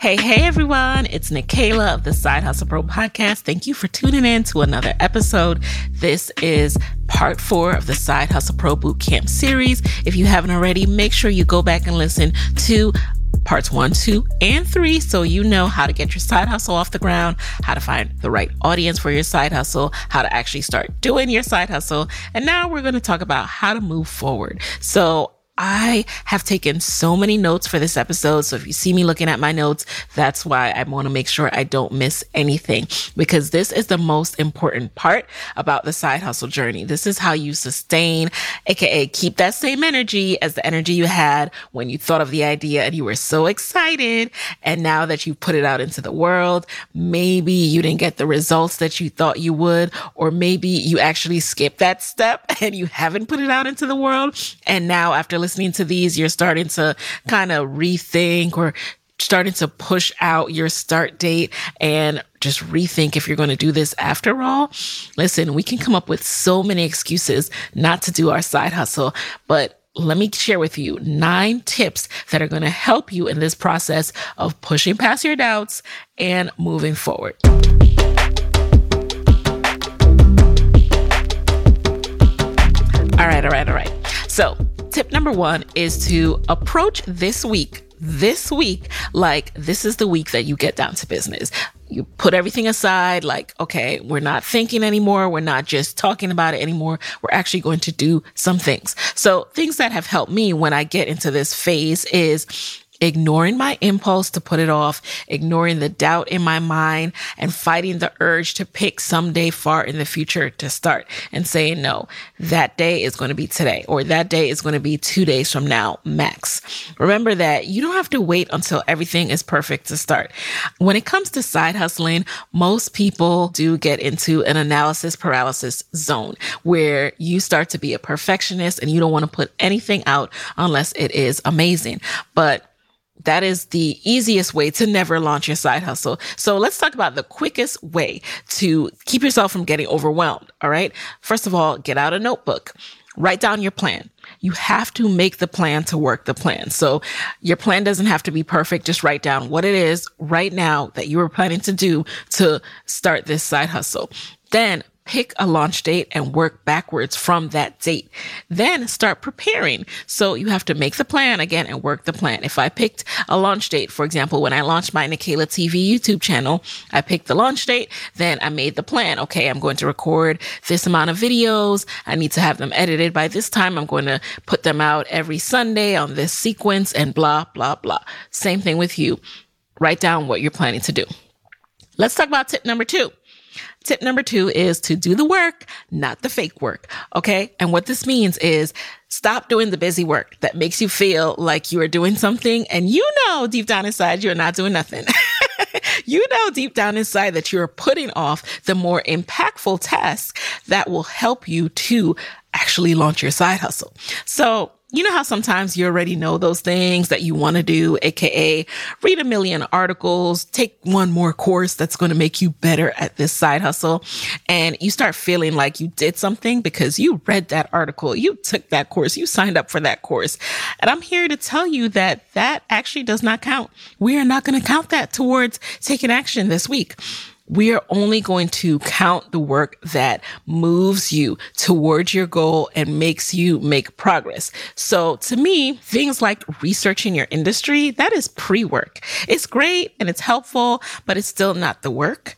Hey, hey everyone, it's Nicaila of the Side Hustle Pro podcast. Thank you for tuning in to another episode. This is part four of the Side Hustle Pro Bootcamp series. If you haven't already, make sure you go back and listen to parts one, two, and three so you know how to get your side hustle off the ground, how to find the right audience for your side hustle, how to actually start doing your side hustle. And now we're going to talk about how to move forward. So I have taken so many notes for this episode. So if you see me looking at my notes, that's why I want to make sure I don't miss anything because this is the most important part about the side hustle journey. This is how you sustain, aka keep that same energy as the energy you had when you thought of the idea and you were so excited. And now that you put it out into the world, maybe you didn't get the results that you thought you would, or maybe you actually skipped that step and you haven't put it out into the world. And now after listening listening to these, you're starting to kind of rethink or starting to push out your start date and just rethink if you're going to do this after all. Listen, we can come up with so many excuses not to do our side hustle, but let me share with you nine tips that are going to help you in this process of pushing past your doubts and moving forward. All right, all right, all right. So, tip number one is to approach this week, this week, like this is the week that you get down to business. You put everything aside, like, okay, we're not thinking anymore. We're not just talking about it anymore. We're actually going to do some things. So things that have helped me when I get into this phase is ignoring my impulse to put it off, ignoring the doubt in my mind, and fighting the urge to pick someday far in the future to start and saying, no, that day is going to be today, or that day is going to be two days from now, max. Remember that you don't have to wait until everything is perfect to start. When it comes to side hustling, most people do get into an analysis paralysis zone where you start to be a perfectionist and you don't want to put anything out unless it is amazing. But that is the easiest way to never launch your side hustle. So let's talk about the quickest way to keep yourself from getting overwhelmed. All right. First of all, get out a notebook. Write down your plan. You have to make the plan to work the plan. So your plan doesn't have to be perfect. Just write down what it is right now that you are planning to do to start this side hustle. Then pick a launch date and work backwards from that date. Then start preparing. So you have to make the plan again and work the plan. If I picked a launch date, for example, when I launched my Nicaila TV YouTube channel, I picked the launch date, then I made the plan. Okay, I'm going to record this amount of videos. I need to have them edited by this time. I'm going to put them out every Sunday on this sequence and blah, blah, blah. Same thing with you. Write down what you're planning to do. Let's talk about tip number two. Tip number two is to do the work, not the fake work. Okay. And what this means is stop doing the busy work that makes you feel like you are doing something and you know deep down inside you're not doing nothing. you know deep down inside that you're putting off the more impactful tasks that will help you to actually launch your side hustle. So you know how sometimes you already know those things that you want to do, aka read a million articles, take one more course that's going to make you better at this side hustle. And you start feeling like you did something because you read that article, you took that course, you signed up for that course. And I'm here to tell you that that actually does not count. We are not going to count that towards taking action this week we are only going to count the work that moves you towards your goal and makes you make progress. So to me, things like researching your industry, that is pre-work. It's great and it's helpful, but it's still not the work.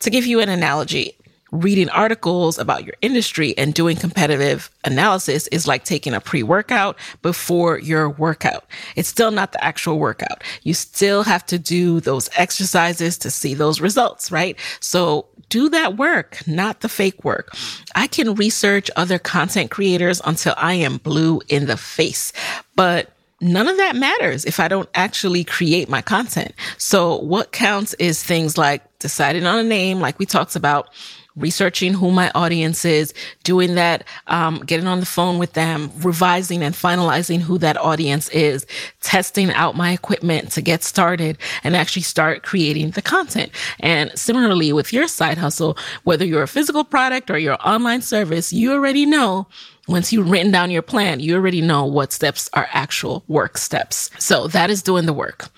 To give you an analogy, reading articles about your industry and doing competitive analysis is like taking a pre workout before your workout. It's still not the actual workout. You still have to do those exercises to see those results, right? So do that work, not the fake work. I can research other content creators until I am blue in the face, but none of that matters if I don't actually create my content. So what counts is things like deciding on a name, like we talked about, researching who my audience is, doing that, um, getting on the phone with them, revising and finalizing who that audience is, testing out my equipment to get started and actually start creating the content. And similarly with your side hustle, whether you're a physical product or your online service, you already know once you've written down your plan, you already know what steps are actual work steps. So that is doing the work.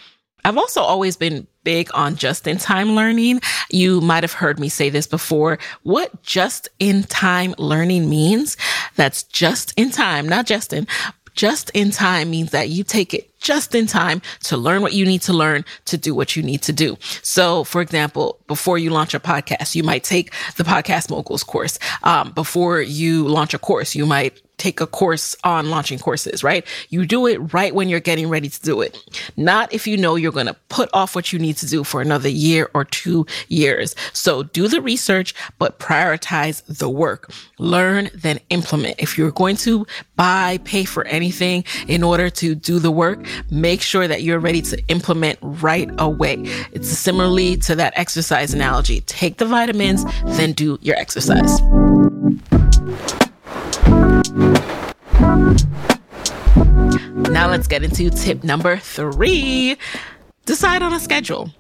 I've also always been big on just in time learning. You might have heard me say this before. What just in time learning means, that's just in time, not just in, just in time means that you take it just in time to learn what you need to learn to do what you need to do. So, for example, before you launch a podcast, you might take the podcast moguls course. Um, before you launch a course, you might take a course on launching courses, right? You do it right when you're getting ready to do it. Not if you know you're going to put off what you need to do for another year or two years. So do the research, but prioritize the work. Learn, then implement. If you're going to buy, pay for anything in order to do the work, make sure that you're ready to implement right away. It's similarly to that exercise analogy. Take the vitamins, then do your exercise. Now let's get into tip number three. Decide on a schedule.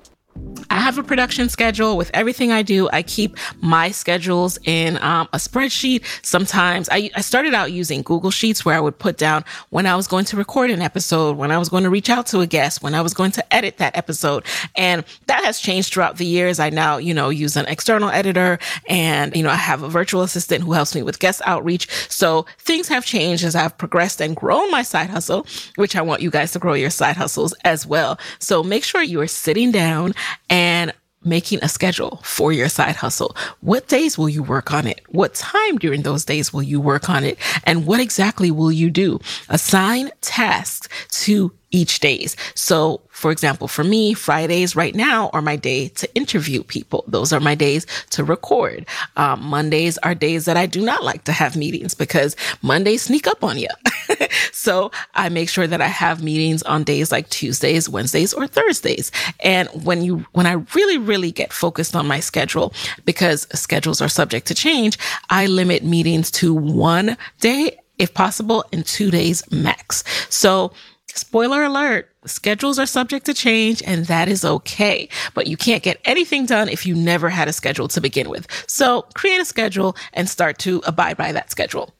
I have a production schedule with everything I do. I keep my schedules in um, a spreadsheet. Sometimes I, I started out using Google Sheets where I would put down when I was going to record an episode, when I was going to reach out to a guest, when I was going to edit that episode. And that has changed throughout the years. I now, you know, use an external editor and, you know, I have a virtual assistant who helps me with guest outreach. So things have changed as I've progressed and grown my side hustle, which I want you guys to grow your side hustles as well. So make sure you are sitting down and making a schedule for your side hustle. What days will you work on it? What time during those days will you work on it? And what exactly will you do? Assign tasks to each days. So, for example, for me, Fridays right now are my day to interview people. Those are my days to record. Um, Mondays are days that I do not like to have meetings because Mondays sneak up on you. so I make sure that I have meetings on days like Tuesdays, Wednesdays, or Thursdays. And when you, when I really, really get focused on my schedule, because schedules are subject to change, I limit meetings to one day if possible, in two days max. So Spoiler alert, schedules are subject to change and that is okay. But you can't get anything done if you never had a schedule to begin with. So create a schedule and start to abide by that schedule.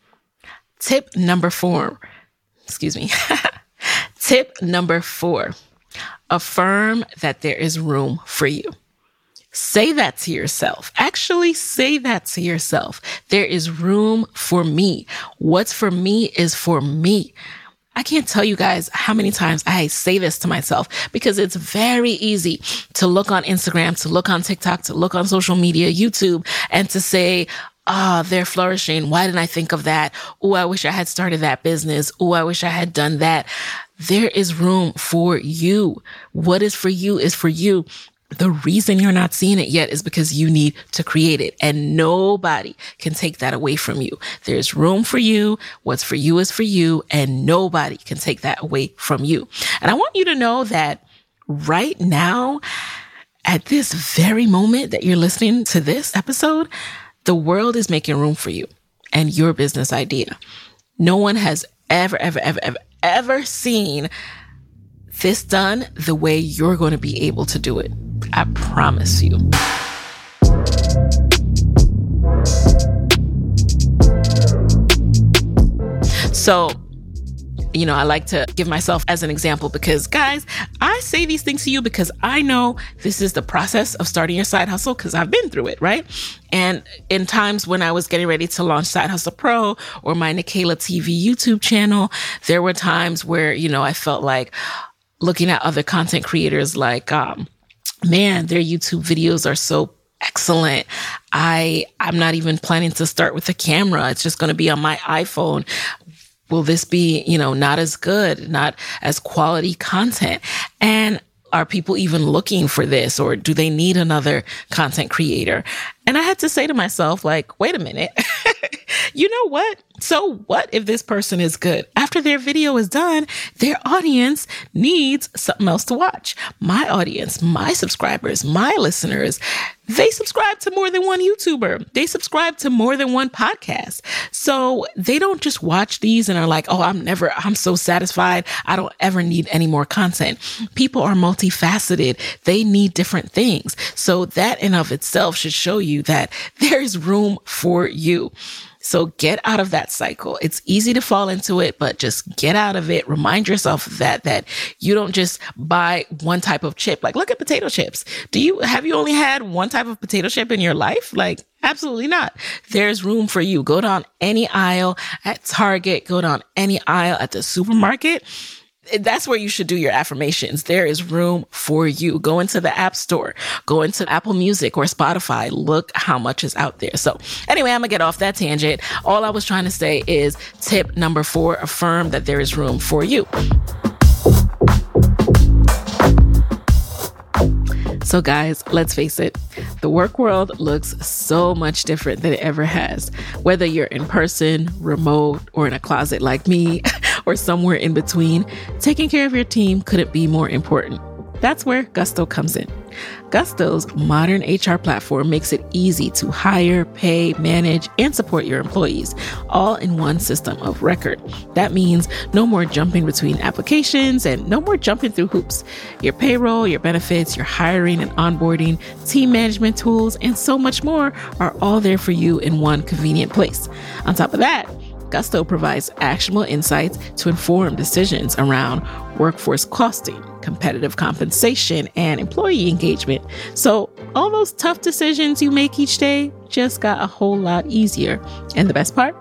Tip number four, excuse me. Tip number four, affirm that there is room for you. Say that to yourself. Actually say that to yourself. There is room for me. What's for me is for me. I can't tell you guys how many times I say this to myself because it's very easy to look on Instagram, to look on TikTok, to look on social media, YouTube, and to say, ah, oh, they're flourishing. Why didn't I think of that? Oh, I wish I had started that business. Oh, I wish I had done that. There is room for you. What is for you is for you. The reason you're not seeing it yet is because you need to create it and nobody can take that away from you. There's room for you. What's for you is for you and nobody can take that away from you. And I want you to know that right now, at this very moment that you're listening to this episode, the world is making room for you and your business idea. No one has ever, ever, ever, ever, ever seen this done the way you're going to be able to do it. I promise you. So, you know, I like to give myself as an example because, guys, I say these things to you because I know this is the process of starting your side hustle because I've been through it, right? And in times when I was getting ready to launch Side Hustle Pro or my Nicaila TV YouTube channel, there were times where, you know, I felt like looking at other content creators like, um, man, their YouTube videos are so excellent. I I'm not even planning to start with a camera. It's just going to be on my iPhone. Will this be, you know, not as good, not as quality content? And are people even looking for this or do they need another content creator? And I had to say to myself like, wait a minute. you know what? So what if this person is good? After their video is done, their audience needs something else to watch. My audience, my subscribers, my listeners, they subscribe to more than one YouTuber. They subscribe to more than one podcast. So they don't just watch these and are like, oh, I'm never, I'm so satisfied. I don't ever need any more content. People are multifaceted. They need different things. So that in of itself should show you that there is room for you. So get out of that cycle. It's easy to fall into it, but just get out of it. Remind yourself that, that you don't just buy one type of chip. Like look at potato chips. Do you, have you only had one type of potato chip in your life? Like Absolutely not. There's room for you. Go down any aisle at Target, go down any aisle at the supermarket that's where you should do your affirmations. There is room for you. Go into the app store, go into Apple Music or Spotify. Look how much is out there. So anyway, I'm gonna get off that tangent. All I was trying to say is tip number four, affirm that there is room for you. So, guys, let's face it, the work world looks so much different than it ever has. Whether you're in person, remote, or in a closet like me, or somewhere in between, taking care of your team couldn't be more important. That's where Gusto comes in. Gusto's modern HR platform makes it easy to hire, pay, manage, and support your employees, all in one system of record. That means no more jumping between applications and no more jumping through hoops. Your payroll, your benefits, your hiring and onboarding, team management tools, and so much more are all there for you in one convenient place. On top of that, Gusto provides actionable insights to inform decisions around workforce costing, competitive compensation, and employee engagement. So, all those tough decisions you make each day just got a whole lot easier. And the best part?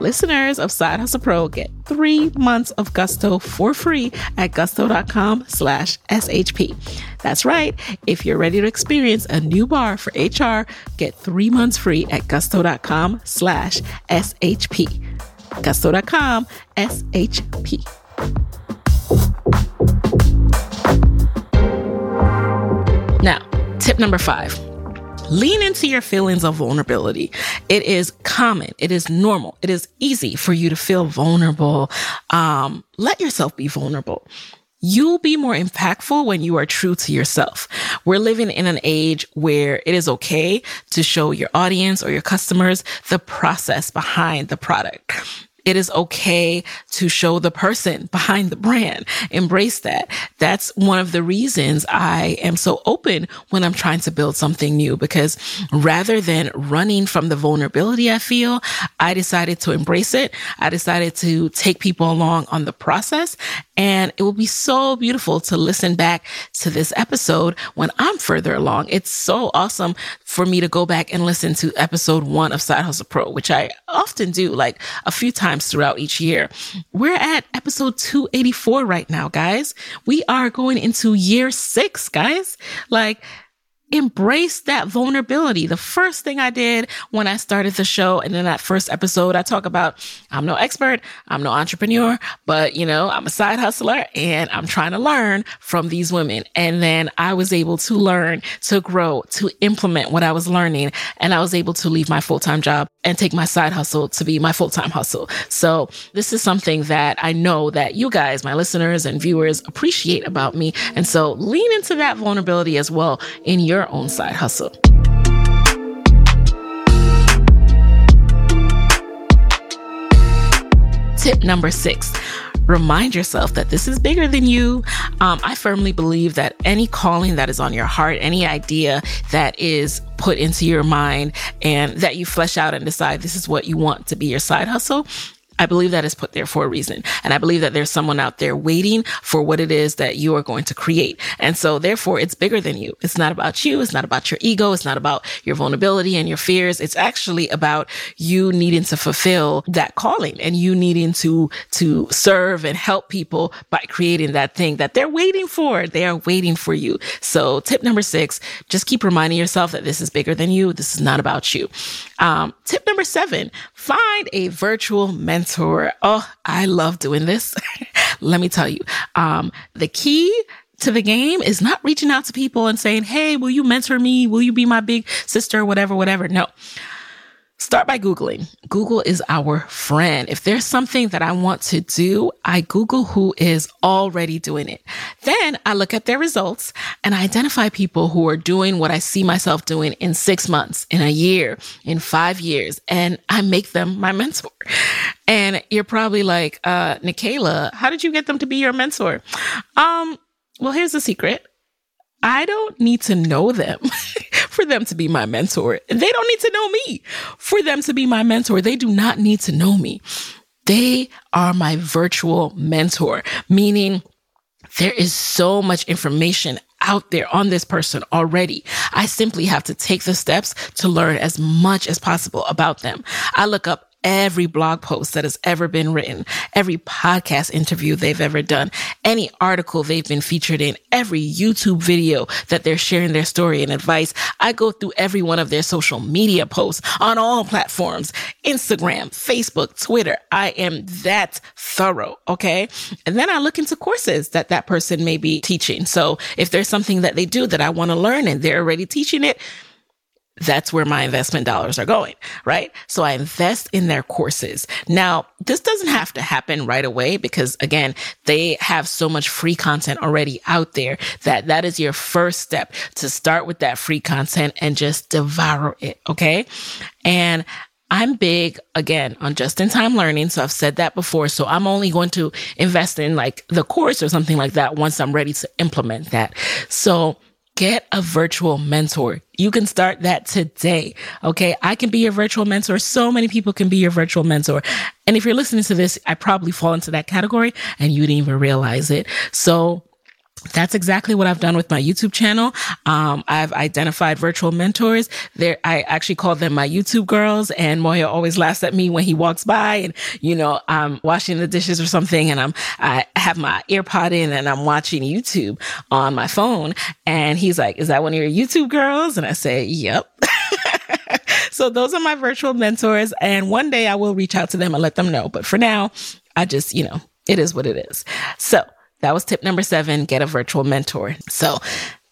Listeners of Side Hustle Pro get three months of Gusto for free at gusto.com slash SHP. That's right. If you're ready to experience a new bar for HR, get three months free at gusto.com slash SHP gusto.com SHP. Now, tip number five. Lean into your feelings of vulnerability. It is common. It is normal. It is easy for you to feel vulnerable. Um, let yourself be vulnerable. You'll be more impactful when you are true to yourself. We're living in an age where it is okay to show your audience or your customers the process behind the product. It is okay to show the person behind the brand. Embrace that. That's one of the reasons I am so open when I'm trying to build something new because rather than running from the vulnerability I feel, I decided to embrace it. I decided to take people along on the process and it will be so beautiful to listen back to this episode when I'm further along. It's so awesome for me to go back and listen to episode one of Side Hustle Pro, which I often do like a few times throughout each year. We're at episode 284 right now, guys. We are going into year six, guys. Like, embrace that vulnerability. The first thing I did when I started the show and in that first episode, I talk about I'm no expert, I'm no entrepreneur, but you know, I'm a side hustler and I'm trying to learn from these women. And then I was able to learn, to grow, to implement what I was learning. And I was able to leave my full time job and take my side hustle to be my full time hustle. So this is something that I know that you guys, my listeners and viewers appreciate about me. And so lean into that vulnerability as well in your your own side hustle. Tip number six remind yourself that this is bigger than you. Um, I firmly believe that any calling that is on your heart, any idea that is put into your mind and that you flesh out and decide this is what you want to be your side hustle, I believe that is put there for a reason. And I believe that there's someone out there waiting for what it is that you are going to create. And so therefore it's bigger than you. It's not about you. It's not about your ego. It's not about your vulnerability and your fears. It's actually about you needing to fulfill that calling and you needing to, to serve and help people by creating that thing that they're waiting for. They are waiting for you. So tip number six, just keep reminding yourself that this is bigger than you. This is not about you. Um, tip number seven, find a virtual mentor. Oh, I love doing this. Let me tell you, um, the key to the game is not reaching out to people and saying, Hey, will you mentor me? Will you be my big sister? Whatever, whatever. No. Start by Googling. Google is our friend. If there's something that I want to do, I Google who is already doing it. Then I look at their results and I identify people who are doing what I see myself doing in six months, in a year, in five years, and I make them my mentor. And you're probably like, uh, Nicaila, how did you get them to be your mentor? Um, well, here's the secret. I don't need to know them for them to be my mentor. They don't need to know me for them to be my mentor. They do not need to know me. They are my virtual mentor, meaning there is so much information out there on this person already. I simply have to take the steps to learn as much as possible about them. I look up every blog post that has ever been written, every podcast interview they've ever done, any article they've been featured in, every YouTube video that they're sharing their story and advice. I go through every one of their social media posts on all platforms, Instagram, Facebook, Twitter. I am that thorough. Okay. And then I look into courses that that person may be teaching. So if there's something that they do that I want to learn and they're already teaching it, that's where my investment dollars are going, right? So I invest in their courses. Now, this doesn't have to happen right away because again, they have so much free content already out there that that is your first step to start with that free content and just devour it. Okay. And I'm big again on just in time learning. So I've said that before. So I'm only going to invest in like the course or something like that once I'm ready to implement that. So Get a virtual mentor. You can start that today. Okay. I can be your virtual mentor. So many people can be your virtual mentor. And if you're listening to this, I probably fall into that category and you didn't even realize it. So that's exactly what I've done with my YouTube channel. Um, I've identified virtual mentors. There, I actually call them my YouTube girls. And Moya always laughs at me when he walks by and, you know, I'm washing the dishes or something and I'm, I have my earpod in and I'm watching YouTube on my phone. And he's like, is that one of your YouTube girls? And I say, yep. so those are my virtual mentors. And one day I will reach out to them and let them know. But for now, I just, you know, it is what it is. So that was tip number seven get a virtual mentor. So,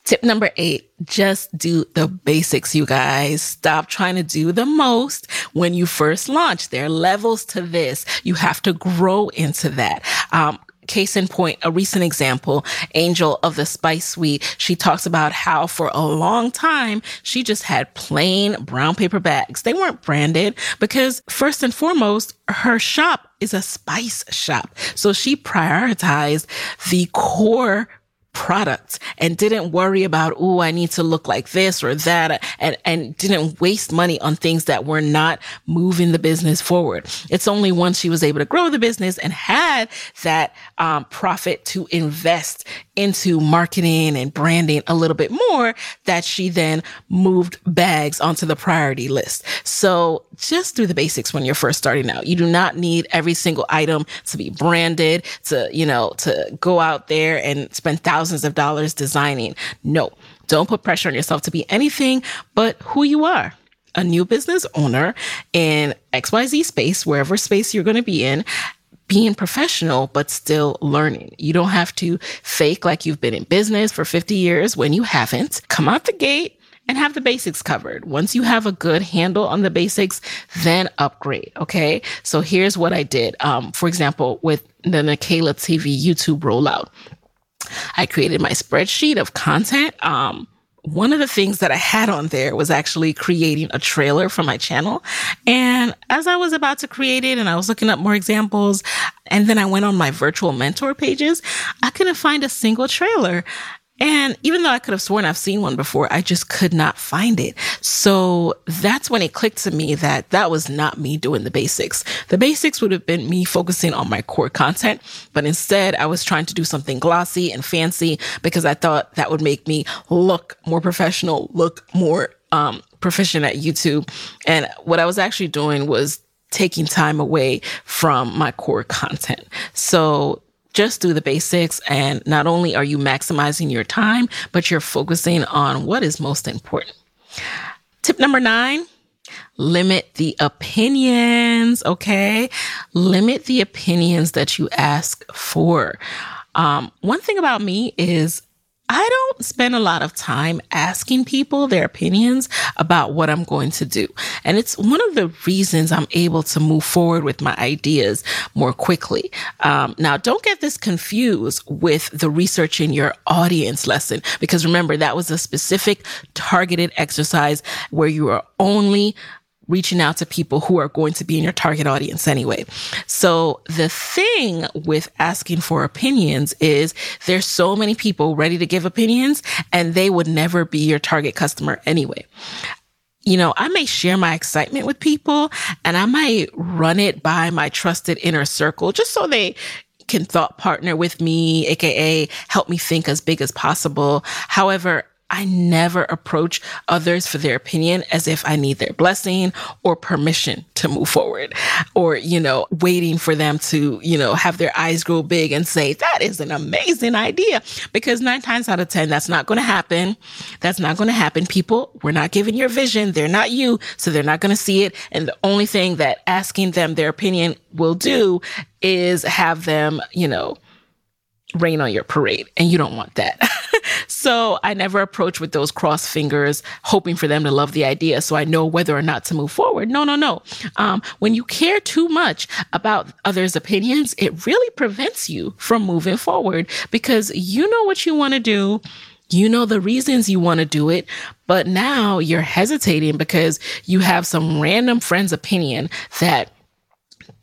Tip number eight, just do the basics, you guys. Stop trying to do the most when you first launch. There are levels to this. You have to grow into that. Um, case in point, a recent example, Angel of the Spice Suite. She talks about how for a long time, she just had plain brown paper bags. They weren't branded because first and foremost, her shop is a spice shop. So she prioritized the core products and didn't worry about, oh, I need to look like this or that and, and didn't waste money on things that were not moving the business forward. It's only once she was able to grow the business and had that um, profit to invest into marketing and branding a little bit more that she then moved bags onto the priority list. So just do the basics when you're first starting out. You do not need every single item to be branded, to, you know, to go out there and spend thousands of dollars designing. No, don't put pressure on yourself to be anything but who you are a new business owner in XYZ space, wherever space you're going to be in, being professional, but still learning. You don't have to fake like you've been in business for 50 years when you haven't. Come out the gate and have the basics covered. Once you have a good handle on the basics, then upgrade. Okay. So here's what I did. Um, for example, with the Nicaila TV YouTube rollout, I created my spreadsheet of content. Um, one of the things that I had on there was actually creating a trailer for my channel. And as I was about to create it and I was looking up more examples, and then I went on my virtual mentor pages, I couldn't find a single trailer. And even though I could have sworn I've seen one before, I just could not find it. So that's when it clicked to me that that was not me doing the basics. The basics would have been me focusing on my core content, but instead I was trying to do something glossy and fancy because I thought that would make me look more professional, look more um, proficient at YouTube. And what I was actually doing was taking time away from my core content. So just do the basics. And not only are you maximizing your time, but you're focusing on what is most important. Tip number nine, limit the opinions. Okay. Limit the opinions that you ask for. Um, one thing about me is I don't spend a lot of time asking people their opinions about what I'm going to do. And it's one of the reasons I'm able to move forward with my ideas more quickly. Um, now, don't get this confused with the researching your audience lesson, because remember, that was a specific targeted exercise where you are only reaching out to people who are going to be in your target audience anyway. So the thing with asking for opinions is there's so many people ready to give opinions and they would never be your target customer anyway. You know, I may share my excitement with people and I might run it by my trusted inner circle just so they can thought partner with me, aka help me think as big as possible. However, I never approach others for their opinion as if I need their blessing or permission to move forward or, you know, waiting for them to, you know, have their eyes grow big and say, that is an amazing idea. Because nine times out of 10, that's not going to happen. That's not going to happen. People, we're not giving your vision. They're not you. So they're not going to see it. And the only thing that asking them their opinion will do is have them, you know, rain on your parade. And you don't want that. so I never approach with those cross fingers, hoping for them to love the idea so I know whether or not to move forward. No, no, no. Um, when you care too much about others' opinions, it really prevents you from moving forward because you know what you want to do. You know the reasons you want to do it, but now you're hesitating because you have some random friend's opinion that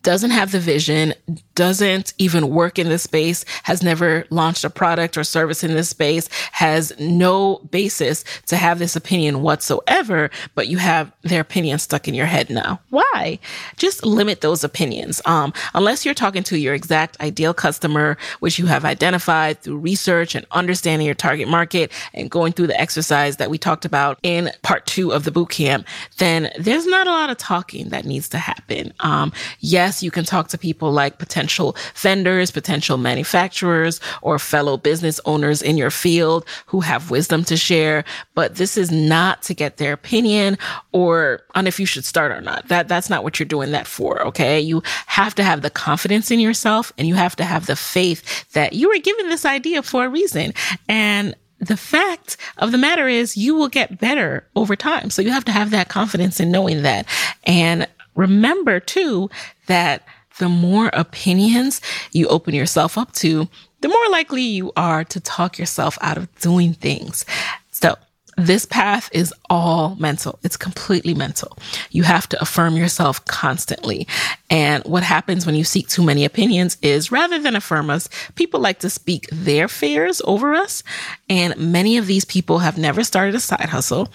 doesn't have the vision, doesn't even work in this space, has never launched a product or service in this space, has no basis to have this opinion whatsoever, but you have their opinion stuck in your head now. Why? Just limit those opinions. Um, unless you're talking to your exact ideal customer, which you have identified through research and understanding your target market and going through the exercise that we talked about in part two of the boot camp, then there's not a lot of talking that needs to happen. Um, yes, you can talk to people like potential potential vendors, potential manufacturers, or fellow business owners in your field who have wisdom to share. But this is not to get their opinion or on if you should start or not. That that's not what you're doing that for. Okay. You have to have the confidence in yourself and you have to have the faith that you were given this idea for a reason. And the fact of the matter is you will get better over time. So you have to have that confidence in knowing that. And remember too that the more opinions you open yourself up to, the more likely you are to talk yourself out of doing things. So this path is all mental. It's completely mental. You have to affirm yourself constantly. And what happens when you seek too many opinions is rather than affirm us, people like to speak their fears over us. And many of these people have never started a side hustle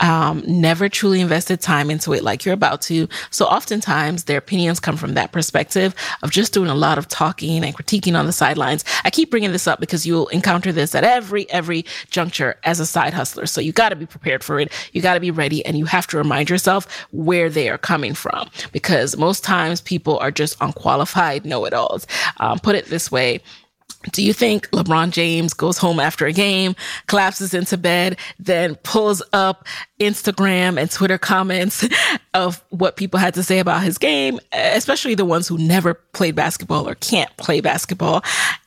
um, never truly invested time into it like you're about to. So oftentimes their opinions come from that perspective of just doing a lot of talking and critiquing on the sidelines. I keep bringing this up because you'll encounter this at every, every juncture as a side hustler. So you got to be prepared for it. You got to be ready and you have to remind yourself where they are coming from because most times people are just unqualified know-it-alls. Um, put it this way. Do you think LeBron James goes home after a game, collapses into bed, then pulls up Instagram and Twitter comments of what people had to say about his game, especially the ones who never played basketball or can't play basketball,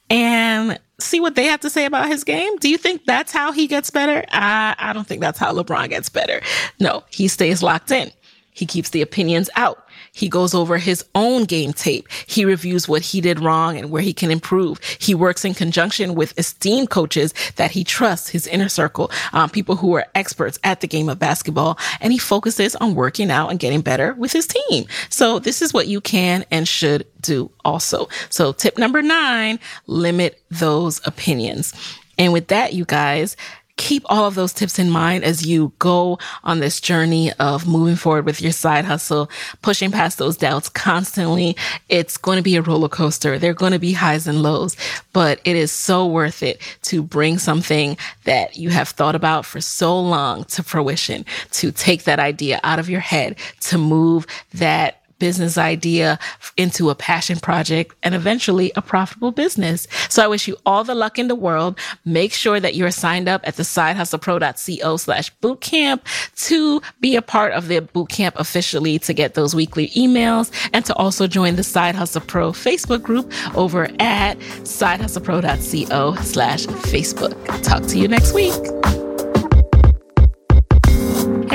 and see what they have to say about his game? Do you think that's how he gets better? I, I don't think that's how LeBron gets better. No, he stays locked in. He keeps the opinions out. He goes over his own game tape. He reviews what he did wrong and where he can improve. He works in conjunction with esteemed coaches that he trusts, his inner circle, um, people who are experts at the game of basketball. And he focuses on working out and getting better with his team. So this is what you can and should do also. So tip number nine, limit those opinions. And with that, you guys, keep all of those tips in mind as you go on this journey of moving forward with your side hustle, pushing past those doubts constantly. It's going to be a roller coaster. There are going to be highs and lows, but it is so worth it to bring something that you have thought about for so long to fruition, to take that idea out of your head, to move that business idea into a passion project and eventually a profitable business. So I wish you all the luck in the world. Make sure that you're signed up at the sidehustlepro.co slash bootcamp to be a part of the bootcamp officially to get those weekly emails and to also join the Side Hustle Pro Facebook group over at sidehustlepro.co slash Facebook. Talk to you next week.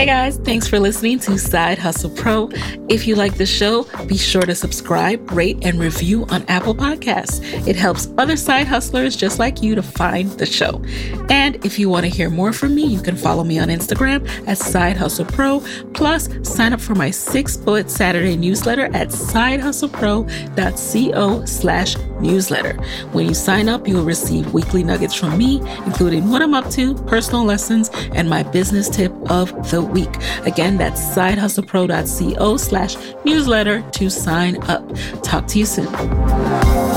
Hey guys, thanks for listening to Side Hustle Pro. If you like the show, be sure to subscribe, rate, and review on Apple Podcasts. It helps other side hustlers just like you to find the show. And if you want to hear more from me, you can follow me on Instagram at Side Hustle Pro. Plus, sign up for my six bullet Saturday newsletter at sidehustlepro.co slash newsletter. When you sign up, you will receive weekly nuggets from me, including what I'm up to, personal lessons, and my business tip of the week. Again, that's sidehustlepro.co slash newsletter to sign up. Talk to you soon.